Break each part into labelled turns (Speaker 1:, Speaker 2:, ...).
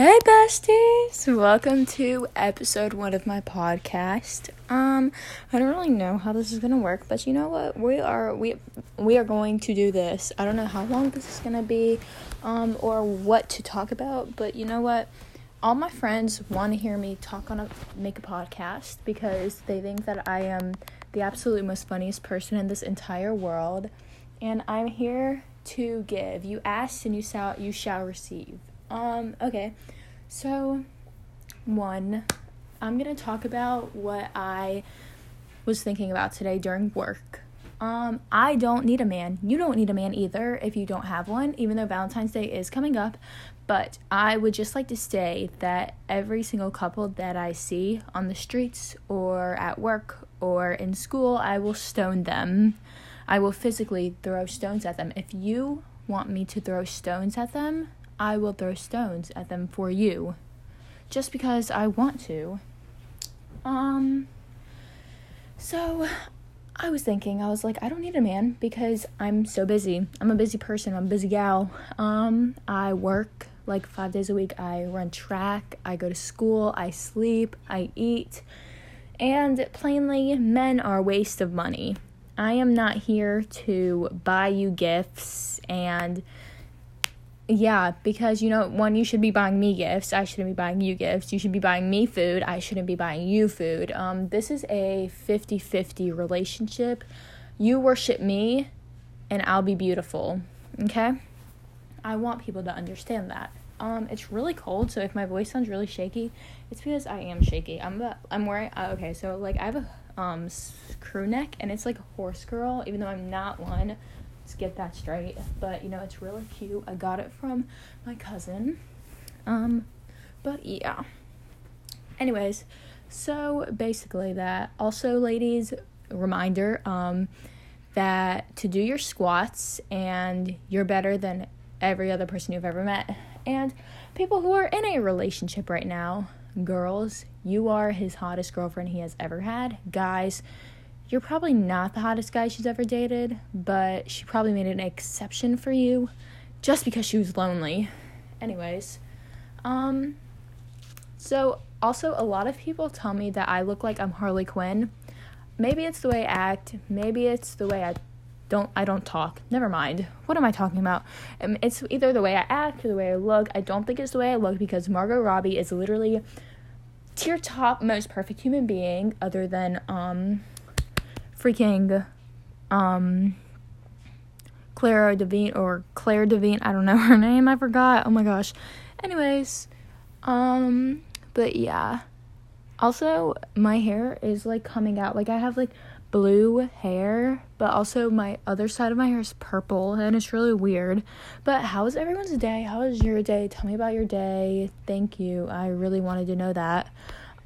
Speaker 1: Hey besties! Welcome to episode one of my podcast. Um, I don't really know how this is gonna work, but you know what? We are we we are going to do this. I don't know how long this is gonna be, um, or what to talk about, but you know what? All my friends want to hear me talk on a make a podcast because they think that I am the absolute most funniest person in this entire world, and I'm here to give. You asked and you shall you shall receive. Um, okay. So, one, I'm going to talk about what I was thinking about today during work. Um, I don't need a man. You don't need a man either if you don't have one, even though Valentine's Day is coming up. But I would just like to say that every single couple that I see on the streets or at work or in school, I will stone them. I will physically throw stones at them. If you want me to throw stones at them, I will throw stones at them for you. Just because I want to. Um so I was thinking, I was like, I don't need a man because I'm so busy. I'm a busy person, I'm a busy gal. Um, I work like five days a week. I run track, I go to school, I sleep, I eat. And plainly, men are a waste of money. I am not here to buy you gifts and yeah, because you know, one, you should be buying me gifts. I shouldn't be buying you gifts. You should be buying me food. I shouldn't be buying you food. Um, this is a 50 50 relationship. You worship me, and I'll be beautiful. Okay? I want people to understand that. Um, it's really cold, so if my voice sounds really shaky, it's because I am shaky. I'm I'm wearing uh, okay, so like I have a um crew neck, and it's like a horse girl, even though I'm not one let's get that straight. But you know, it's really cute. I got it from my cousin. Um, but yeah. Anyways, so basically that. Also, ladies, reminder um that to do your squats and you're better than every other person you've ever met. And people who are in a relationship right now, girls, you are his hottest girlfriend he has ever had. Guys, you're probably not the hottest guy she's ever dated, but she probably made an exception for you just because she was lonely. Anyways, um so also a lot of people tell me that I look like I'm Harley Quinn. Maybe it's the way I act, maybe it's the way I don't I don't talk. Never mind. What am I talking about? Um, it's either the way I act or the way I look. I don't think it's the way I look because Margot Robbie is literally tier top most perfect human being other than um freaking um Clara Devine or Claire Devine, I don't know her name, I forgot. Oh my gosh. Anyways, um but yeah. Also, my hair is like coming out. Like I have like blue hair, but also my other side of my hair is purple and it's really weird. But how is everyone's day? How is your day? Tell me about your day. Thank you. I really wanted to know that.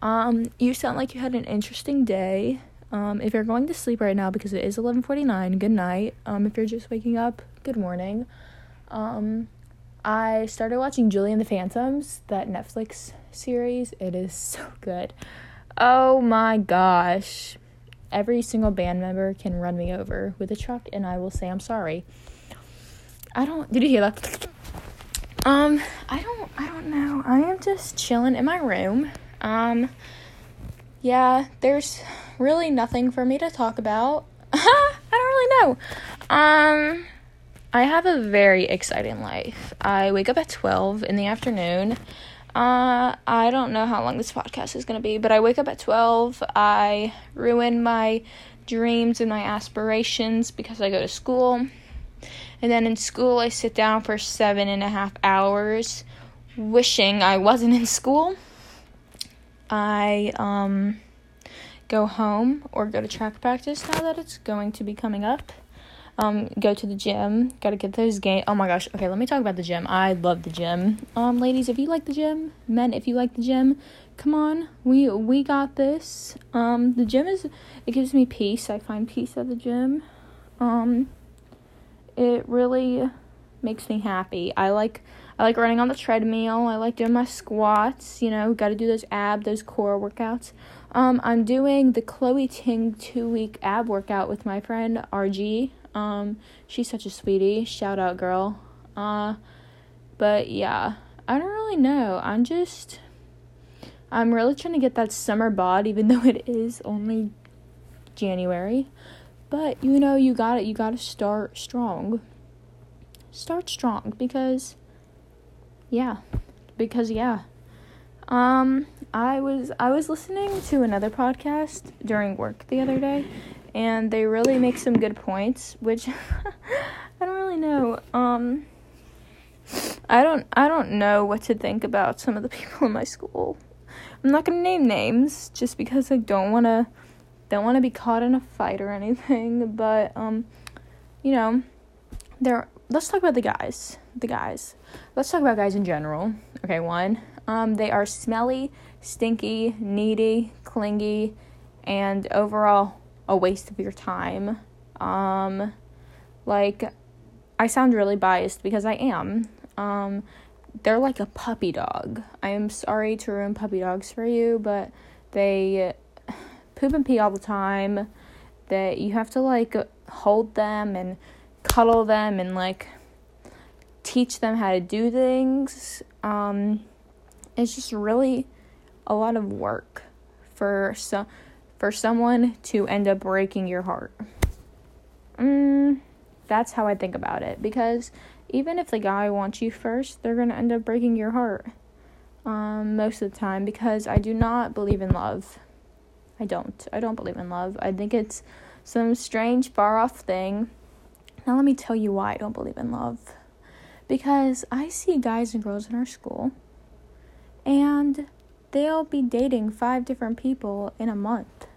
Speaker 1: Um you sound like you had an interesting day. Um, if you're going to sleep right now because it is 11:49, good night. Um, if you're just waking up, good morning. Um, I started watching Julie and the Phantoms, that Netflix series. It is so good. Oh my gosh. Every single band member can run me over with a truck and I will say I'm sorry. I don't Did you hear that? Um, I don't I don't know. I am just chilling in my room. Um, yeah, there's really nothing for me to talk about. I don't really know. Um, I have a very exciting life. I wake up at 12 in the afternoon. Uh, I don't know how long this podcast is going to be, but I wake up at 12. I ruin my dreams and my aspirations because I go to school. And then in school, I sit down for seven and a half hours, wishing I wasn't in school. I, um, go home or go to track practice now that it's going to be coming up. Um, go to the gym. Gotta get those game. Oh my gosh. Okay, let me talk about the gym. I love the gym. Um, ladies, if you like the gym, men, if you like the gym, come on. We we got this. Um, the gym is it gives me peace. I find peace at the gym. Um, it really makes me happy. I like I like running on the treadmill. I like doing my squats. You know, got to do those ab, those core workouts. Um, I'm doing the Chloe Ting two week ab workout with my friend RG. Um, she's such a sweetie. Shout out, girl. Uh, but yeah, I don't really know. I'm just I'm really trying to get that summer bod even though it is only January. But you know, you got it. You got to start strong. Start strong because yeah. Because yeah. Um I was I was listening to another podcast during work the other day and they really make some good points, which I don't really know. Um I don't I don't know what to think about some of the people in my school. I'm not gonna name names just because I don't wanna don't wanna be caught in a fight or anything. But um, you know, there. Let's talk about the guys. The guys. Let's talk about guys in general. Okay, one. Um, they are smelly, stinky, needy, clingy, and overall a waste of your time. Um, like I sound really biased because I am. Um, they're like a puppy dog. I am sorry to ruin puppy dogs for you, but they poop and pee all the time. That you have to like hold them and cuddle them and like teach them how to do things. Um, it's just really a lot of work for some for someone to end up breaking your heart. Mm, that's how I think about it because even if the guy wants you first, they're going to end up breaking your heart um, most of the time because I do not believe in love. I don't. I don't believe in love. I think it's some strange, far off thing. Now, let me tell you why I don't believe in love. Because I see guys and girls in our school, and they'll be dating five different people in a month.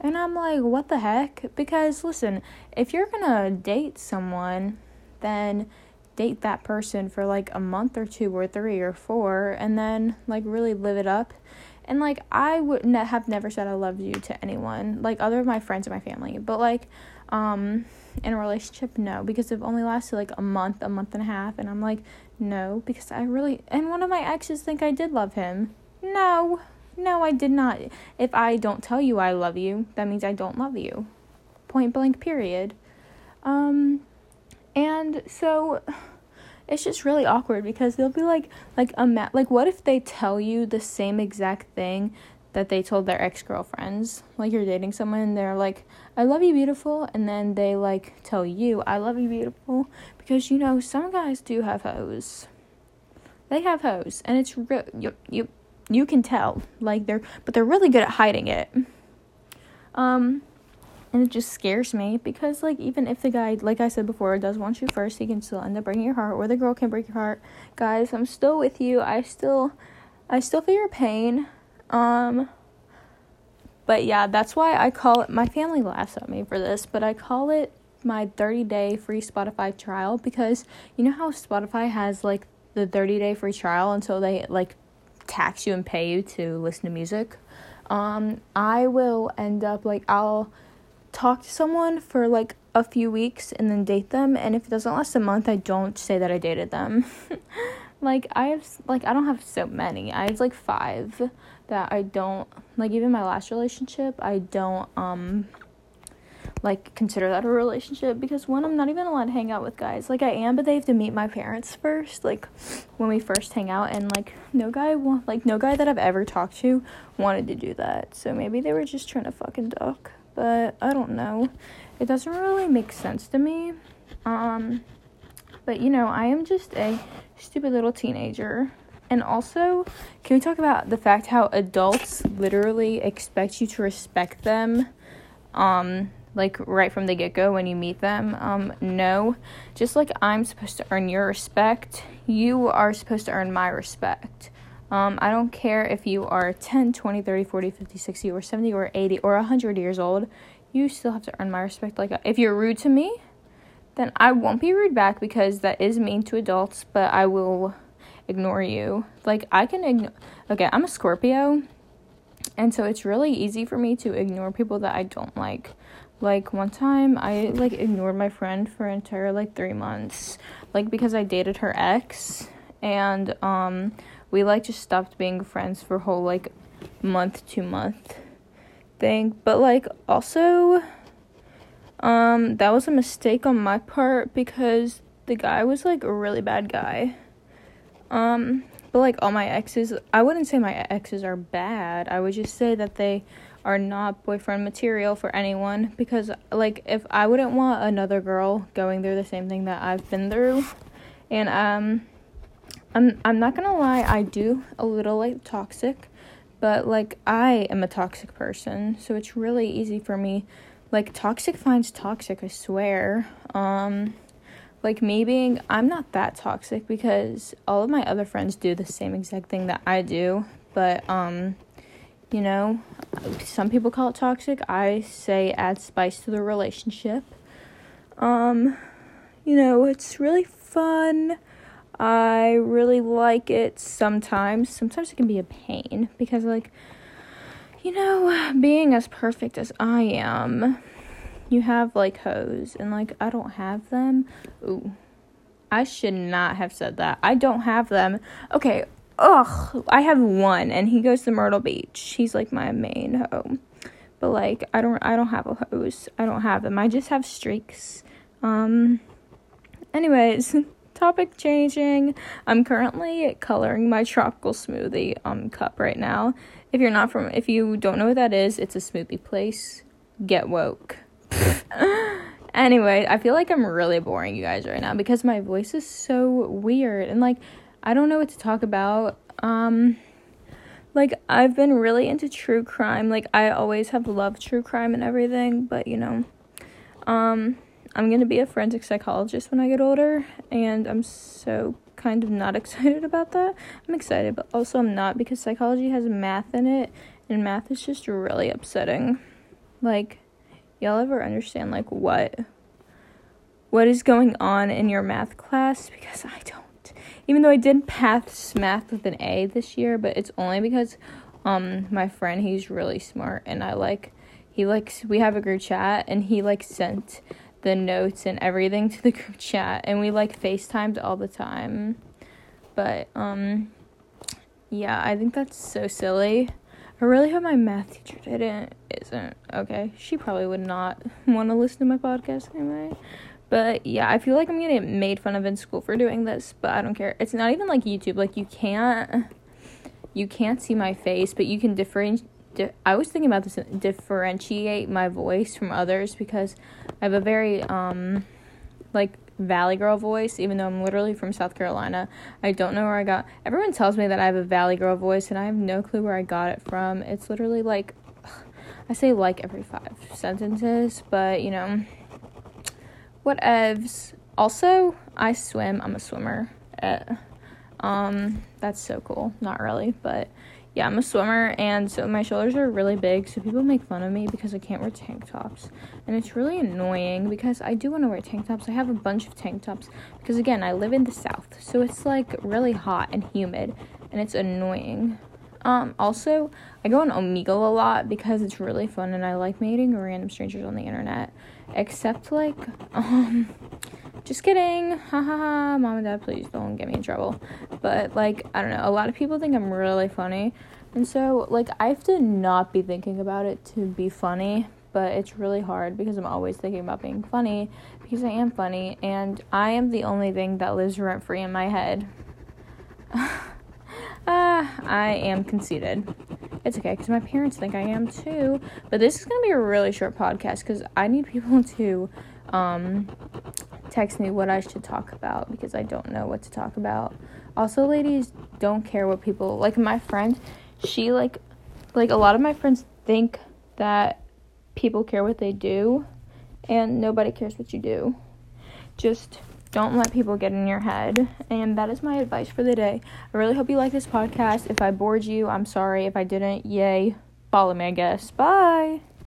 Speaker 1: And I'm like, what the heck? Because listen, if you're gonna date someone, then date that person for like a month or two or three or four and then like really live it up. And like I would ne- have never said I loved you to anyone, like other of my friends and my family. But like um in a relationship, no, because it only lasted like a month, a month and a half, and I'm like, no, because I really and one of my exes think I did love him. No. No, I did not. If I don't tell you I love you, that means I don't love you. Point blank period. Um and so it's just really awkward because they'll be like like a ma- like what if they tell you the same exact thing that they told their ex-girlfriends like you're dating someone and they're like i love you beautiful and then they like tell you i love you beautiful because you know some guys do have hoes they have hoes and it's real you, you you can tell like they're but they're really good at hiding it. Um and it just scares me because like even if the guy like i said before does want you first he can still end up breaking your heart or the girl can break your heart. Guys i'm still with you. I still i still feel your pain. Um but yeah that's why i call it my family laughs at me for this but i call it my 30 day free spotify trial because you know how spotify has like the 30 day free trial until they like tax you and pay you to listen to music um i will end up like i'll talk to someone for like a few weeks and then date them and if it doesn't last a month I don't say that I dated them. like I have like I don't have so many. I have like 5 that I don't like even my last relationship I don't um like consider that a relationship because one I'm not even allowed to hang out with guys. Like I am, but they have to meet my parents first. Like when we first hang out, and like no guy like no guy that I've ever talked to wanted to do that. So maybe they were just trying to fucking duck but I don't know. It doesn't really make sense to me. Um, but you know, I am just a stupid little teenager. And also, can we talk about the fact how adults literally expect you to respect them? Um, like right from the get go when you meet them. Um, no. Just like I'm supposed to earn your respect, you are supposed to earn my respect. Um, I don't care if you are 10, 20, 30, 40, 50, 60, or 70, or 80, or 100 years old. You still have to earn my respect. Like, if you're rude to me, then I won't be rude back because that is mean to adults, but I will ignore you. Like, I can ignore. Okay, I'm a Scorpio, and so it's really easy for me to ignore people that I don't like. Like, one time, I, like, ignored my friend for an entire, like, three months. Like, because I dated her ex, and, um, we like just stopped being friends for whole like month to month thing but like also um that was a mistake on my part because the guy was like a really bad guy Um, but like all my exes, I wouldn't say my exes are bad. I would just say that they are not boyfriend material for anyone because like if I wouldn't want another girl going through the same thing that I've been through and um I'm I'm not going to lie, I do a little like toxic, but like I am a toxic person, so it's really easy for me like toxic finds toxic, I swear. Um like me being I'm not that toxic because all of my other friends do the same exact thing that I do, but um you know, some people call it toxic. I say add spice to the relationship. Um you know, it's really fun. I really like it sometimes. Sometimes it can be a pain because like you know, being as perfect as I am, you have like hoes and like I don't have them. Ooh. I should not have said that. I don't have them. Okay. Ugh. I have one and he goes to Myrtle Beach. He's like my main hoe. But like I don't I don't have a hose. I don't have them. I just have streaks. Um anyways, topic changing. I'm currently coloring my tropical smoothie um cup right now. If you're not from if you don't know what that is, it's a smoothie place. Get woke. anyway, I feel like I'm really boring you guys right now because my voice is so weird and like I don't know what to talk about. Um like I've been really into true crime. Like I always have loved true crime and everything, but you know, um I'm going to be a forensic psychologist when I get older and I'm so kind of not excited about that. I'm excited, but also I'm not because psychology has math in it and math is just really upsetting. Like y'all ever understand like what what is going on in your math class because I don't. Even though I did pass math with an A this year, but it's only because um my friend he's really smart and I like he likes we have a group chat and he like sent the notes and everything to the group chat and we like FaceTimed all the time. But um yeah, I think that's so silly. I really hope my math teacher didn't isn't okay. She probably would not want to listen to my podcast anyway. But yeah, I feel like I'm gonna get made fun of in school for doing this, but I don't care. It's not even like YouTube. Like you can't you can't see my face, but you can differentiate. Di- I was thinking about this differentiate my voice from others because I have a very um like Valley Girl voice, even though I'm literally from South Carolina. I don't know where I got. Everyone tells me that I have a Valley Girl voice, and I have no clue where I got it from. It's literally like I say like every five sentences, but you know, whatevs. Also, I swim. I'm a swimmer. Uh, um, that's so cool. Not really, but yeah, I'm a swimmer, and so my shoulders are really big, so people make fun of me because I can't wear tank tops. And it's really annoying because I do want to wear tank tops. I have a bunch of tank tops because, again, I live in the south, so it's like really hot and humid, and it's annoying. Um, also, I go on Omegle a lot because it's really fun and I like meeting random strangers on the internet. Except, like, um, just kidding. Ha ha ha. Mom and dad, please don't get me in trouble. But, like, I don't know. A lot of people think I'm really funny. And so, like, I have to not be thinking about it to be funny. But it's really hard because I'm always thinking about being funny because I am funny. And I am the only thing that lives rent free in my head. Ah, I am conceited. It's okay because my parents think I am too. But this is gonna be a really short podcast because I need people to um, text me what I should talk about because I don't know what to talk about. Also, ladies don't care what people like. My friend, she like, like a lot of my friends think that people care what they do, and nobody cares what you do. Just don't let people get in your head. And that is my advice for the day. I really hope you like this podcast. If I bored you, I'm sorry. If I didn't, yay. Follow me, I guess. Bye.